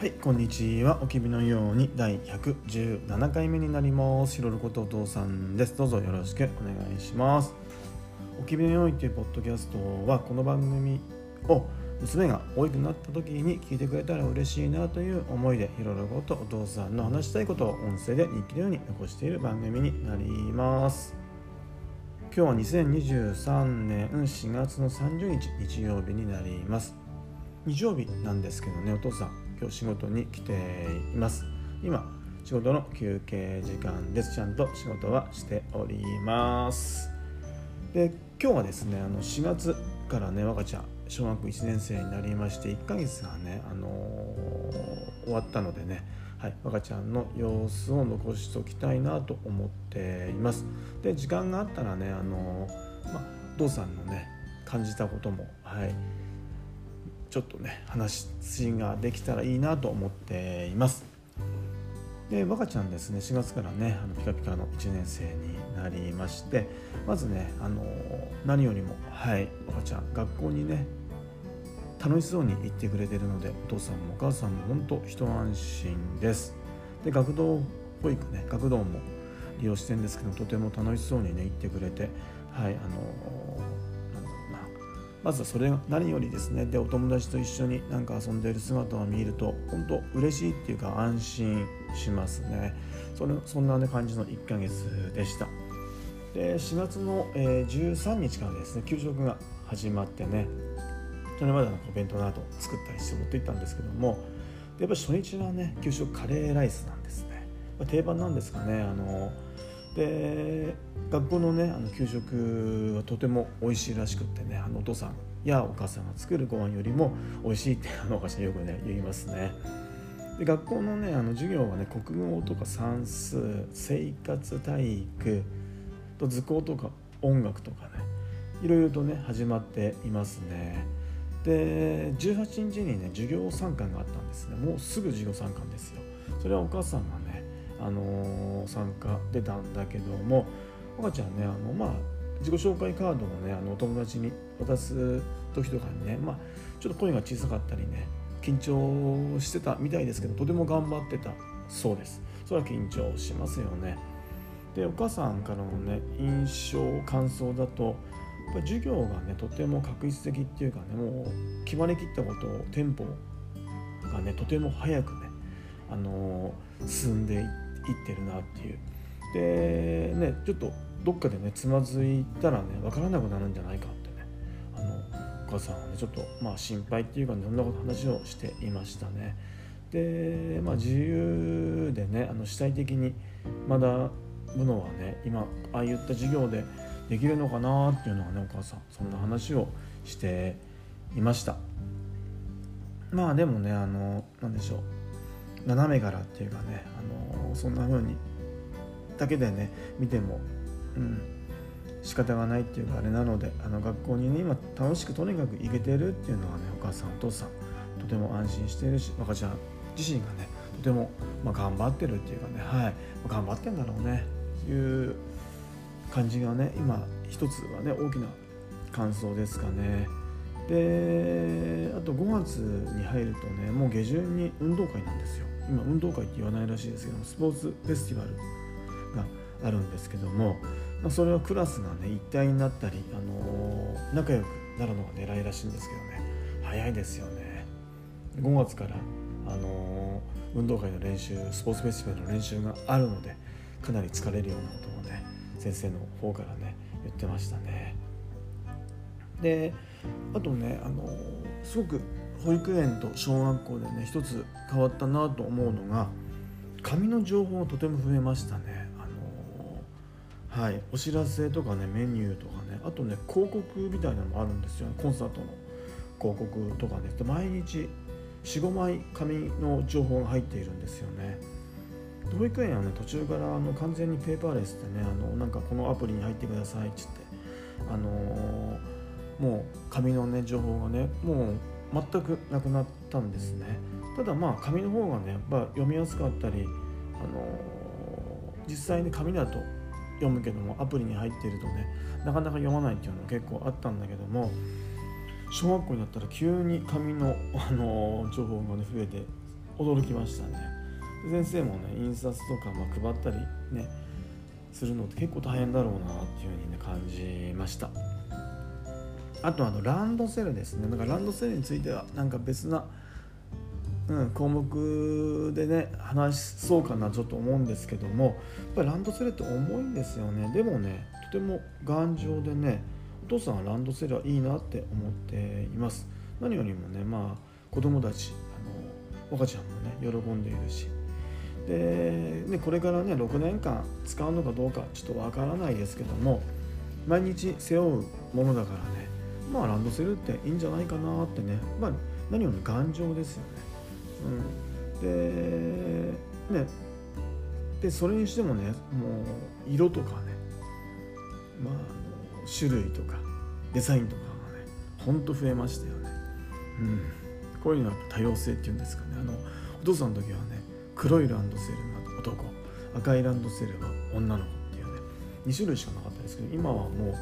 はい、こんにちは。おきびのように第117回目になります。ひろることお父さんです。どうぞよろしくお願いします。おきびのようにというポッドキャストはこの番組を娘が大きくなった時に聞いてくれたら嬉しいなという思いでひろることお父さんの話したいことを音声で日記のように残している番組になります。今日は2023年4月の30日日曜日になります。日曜日なんですけどね、お父さん今日仕事に来ています。今仕事の休憩時間です。ちゃんと仕事はしております。で今日はですねあの4月からね若ちゃん小学1年生になりまして1ヶ月がね、あのー、終わったのでね、はい、若ちゃんの様子を残しておきたいなと思っています。で時間があったらね、あのー、まあ、父さんのね感じたこともはいちょっとね話ができたらいいなと思っています。で若ちゃんですね4月からねあのピカピカの1年生になりましてまずねあの何よりもはい若ちゃん学校にね楽しそうに行ってくれてるのでお父さんもお母さんも本当一安心です。で学童保育ね学童も利用してるんですけどとても楽しそうにね行ってくれてはいあのまずはそれが何よりですねでお友達と一緒になんか遊んでいる姿を見ると本当嬉しいっていうか安心しますね。それそんな、ね、感じの1ヶ月でした。で4月の、え、13日からですね給食が始まってねそれまでのお弁当など作ったりして持っていったんですけどもやっぱり初日はね給食カレーライスなんですね、まあ、定番なんですかねあので学校のねあの給食はとても美味しいらしくってねあのお父さんやお母さんが作るご飯よりも美味しいってあのお母さんよくね言いますね。で学校のねあの授業はね国語とか算数生活体育と図工とか音楽とかねいろいろとね始まっていますね。で18日にね授業参観があったんですね。もうすぐ授業参観ですよ。それはお母さんがねあの、参加出たんだけども赤ちゃんねあのまあ自己紹介カードをねあのお友達に渡す時とかにねまあちょっと声が小さかったりね緊張してたみたいですけどとても頑張ってたそうです。それは緊張しますよね。でお母さんからのね印象感想だとやっぱ授業がねとても確実的っていうかねもう決まりきったことをテンポがねとても早くねあのー、進んでいってってるなっていう。でねちょっとどっかでねつまずいたらね分からなくなるんじゃないかってね。あのお母さんはねちょっとまあ心配っていうかそんなこと話をしていましたね。でまあ自由でねあの主体的に学ぶのはね今ああいった授業でできるのかなっていうのはねお母さんそんな話をしていました。まあでもねあの何でしょう。斜めからっていうかね、あのそんな風にだけでね見ても、うん、仕方がないっていうかあれなのであの学校にね今楽しくとにかく行けてるっていうのはねお母さんお父さんとても安心してるし若ちゃん自身がねとても、まあ、頑張ってるっていうかねはい、頑張ってんだろうねいう感じがね今一つはね大きな感想ですかね。であと5月に入るとねもう下旬に運動会なんですよ。今運動会って言わないらしいですけどもスポーツフェスティバルがあるんですけども、まあ、それはクラスがね一体になったり、あのー、仲良くなるのが狙いらしいんですけどね。早いですよね。5月から、あのー、運動会の練習スポーツフェスティバルの練習があるのでかなり疲れるようなことをね先生の方からね言ってましたね。であとねあのすごく保育園と小学校でね一つ変わったなと思うのが紙の情報がとても増えましたね。あのはいお知らせとかねメニューとかねあとね広告みたいなのもあるんですよコンサートの広告とかね毎日45枚紙の情報が入っているんですよね。保育園はね途中からあの完全にペーパーレスでねあのなんかこのアプリに入ってくださいっつってあのーもう紙のね情報がねもう全くなくなったんですね。ただまあ紙の方がねやっぱ読みやすかったり、あのー、実際に紙だと読むけどもアプリに入っているとねなかなか読まないっていうのが結構あったんだけども小学校になったら急に紙の、あのー、情報がね増えて驚きましたね。先生もね印刷とかま配ったりねするのって結構大変だろうなっていうふうにね感じました。あとあのランドセルですね。なんかランドセルについてはなんか別な、うん、項目でね話そうかなちょっと思うんですけどもやっぱりランドセルって重いんですよね。でもねとても頑丈でねお父さんはランドセルはいいなって思っています。何よりもねまあ子供たちあの若ちゃんもね喜んでいるし。ででこれからね6年間使うのかどうかちょっとわからないですけども毎日背負うものだからねまあランドセルっていいんじゃないかなってね。まあ何より頑丈ですよね。うん、でね。でそれにしてもねもう色とかね。まあ種類とかデザインとかがねほんと増えましたよね。うん、こういうのは多様性っていうんですかね。あのお父さんの時はね黒いランドセルが男赤いランドセルは女の子っていうね。2種類しかなかったですけど今はもう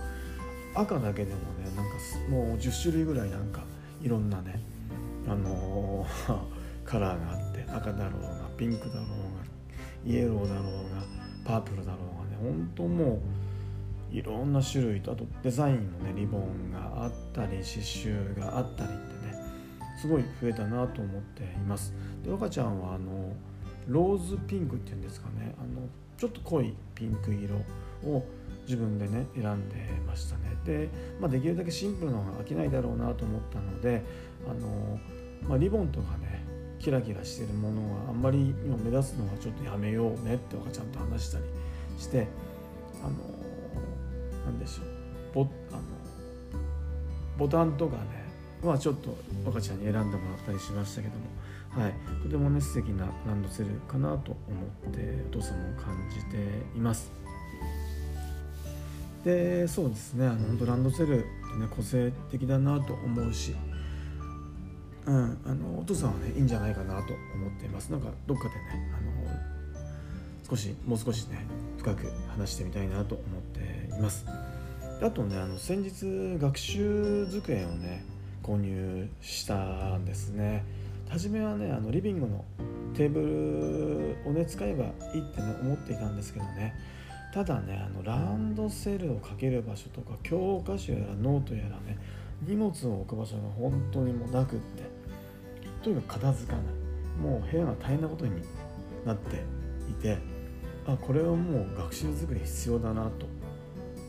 赤だけでもねなんかもう10種類ぐらいなんかいろんなねあのー、カラーがあって赤だろうがピンクだろうがイエローだろうがパープルだろうがね本当もういろんな種類とあとデザインもねリボンがあったり刺繍があったりってねすごい増えたなと思っています。で若ちゃんはあのローズピンクっていうんですかね。あのちょっと濃いピンク色を自分でね選んでましたね。で、まあ、できるだけシンプルな方が飽きないだろうなと思ったのであの、まあ、リボンとかねキラキラしてるものはあんまり今目立つのはちょっとやめようねってちゃんと話したりしてあの何でしょう。ボあのボタンとかねはちょっと若ちゃんに選んでもらったりしましたけども、はい、とてもね素敵なランドセルかなと思ってお父さんも感じています。でそうですね。あの本当ランドセルってね個性的だなと思うし、うん、あのお父さんはねいいんじゃないかなと思っています。なんかどっかでねあの少しもう少しね深く話してみたいなと思っています。あとねあの先日学習机をね購入したんですね。初めはねあのリビングのテーブルをね使えばいいってね思っていたんですけどね。ただねあのランドセルをかける場所とか教科書やらノートやらね荷物を置く場所が本当にもうなくってとにかく片付かない。もう部屋が大変なことになっていてあこれはもう学習机必要だなと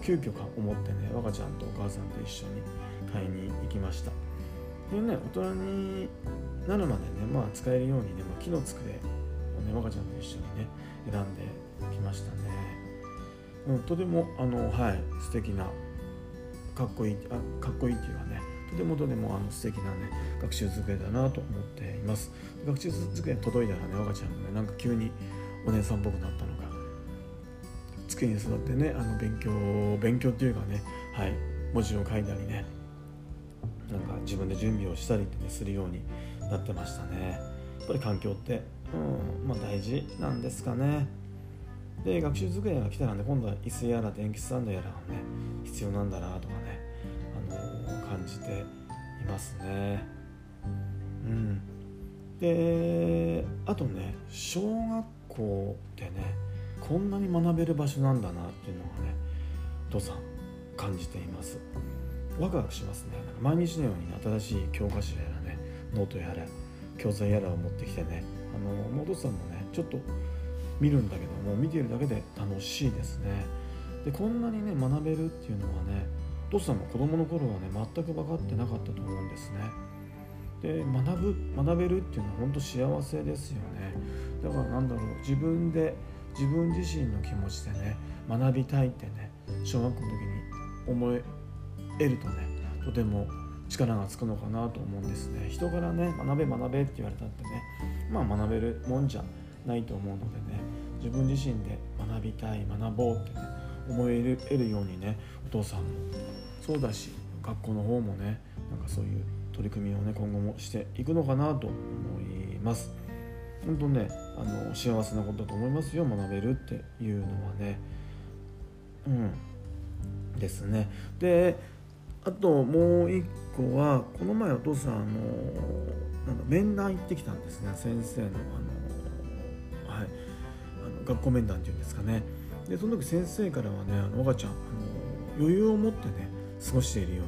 急遽か思ってね若ちゃんとお母さんと一緒に買いに行きました。ね大人になるまでねまあ使えるようにね、まあ、木の机をね若ちゃんと一緒にね選んできましたね。うん、とてもあの、はい、素敵なかっこいいあかっこいいっていうかねとてもとてもあの素敵なね学習机だなと思っています。学習机届いたらね若ちゃんがねなんか急にお姉さんっぽくなったのか机に座ってねあの勉強勉強っていうかねはい文字を書いたりねなんか自分で準備をしたりってねするようになってましたね。やっぱり環境って、うんまあ、大事なんですかね。で学習机が来たらね今度は椅子やら電気スタンドやらがね必要なんだなとかね、あのー、感じていますね。うん、であとね小学校ってねこんなに学べる場所なんだなっていうのがね父さん感じています。ワクワクしますね。毎日のように新しい教科書やらねノートやら教材やらを持ってきてねあのお父さんもねちょっと見るんだけども見ているだけで楽しいですね。でこんなにね学べるっていうのはねお父さんも子供の頃はね全く分かってなかったと思うんですね。で学ぶ学べるっていうのは本当幸せですよね。だからなんだろう自分で自分自身の気持ちでね学びたいってね小学校の時に思いえるとねとても力がつくのかなと思うんですね人からね学べ学べって言われたってねまあ学べるもんじゃないと思うのでね自分自身で学びたい学ぼうってね思える得るようにねお父さんもそうだし学校の方もねなんかそういう取り組みをね今後もしていくのかなと思います。本当ねあの幸せなことだと思いますよ学べるっていうのはね。うんですね。であともう一個はこの前お父さんあのなん面談行ってきたんですね先生のあの、はい、あの学校面談っていうんですかね。でその時先生からはね「あの若ちゃんあの余裕を持ってね過ごしているよ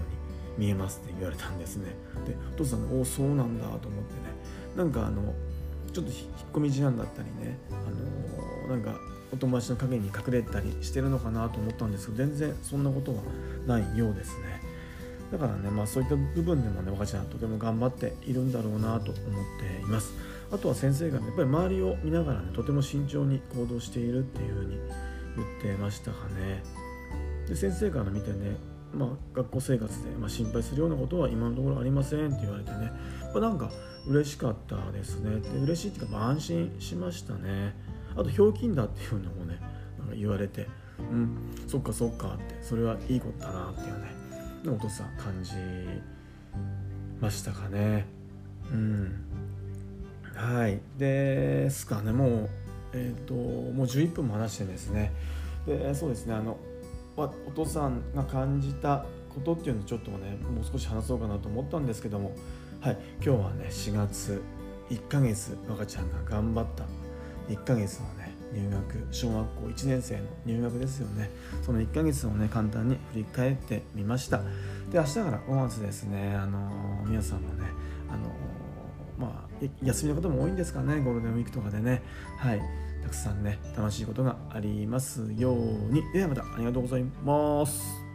うに見えます」って言われたんですね。でお父さんおおそうなんだと思ってね。なんかあのちょっと引っ込み思案だったりねあのなんかお友達の陰に隠れたりしてるのかなと思ったんですけど全然そんなことはないようですね。だからね、まあ、そういった部分でもね若ちゃんとても頑張っているんだろうなと思っています。あとは先生がねやっぱり周りを見ながらねとても慎重に行動しているっていうふうに言ってましたかね。で先生から見てねまあ、学校生活で、まあ、心配するようなことは今のところありませんって言われてね、まあ、なんか嬉しかったですね。で嬉しいっていうか、まあ、安心しましたね。あとひょうきんだっていうのもねなんか言われてうんそっかそっかってそれはいいことだなっていうねお父さ感じましたかね。うん。はい。ですかね。もうえっ、ー、ともう11分も話してですね。でそうですね。あのお父さんが感じたことっていうのをちょっとねもう少し話そうかなと思ったんですけども。はい。今日はね4月1ヶ月若ちゃんが頑張った1ヶ月のね入学小学校1年生の入学ですよね。その1ヶ月をね簡単に振り返ってみました。で明日から5月ですねあの、皆さんもねあの、まあ休みのことも多いんですかねゴールデンウィークとかでね。はい。たくさんね楽しいことがありますように。ではまたありがとうございます。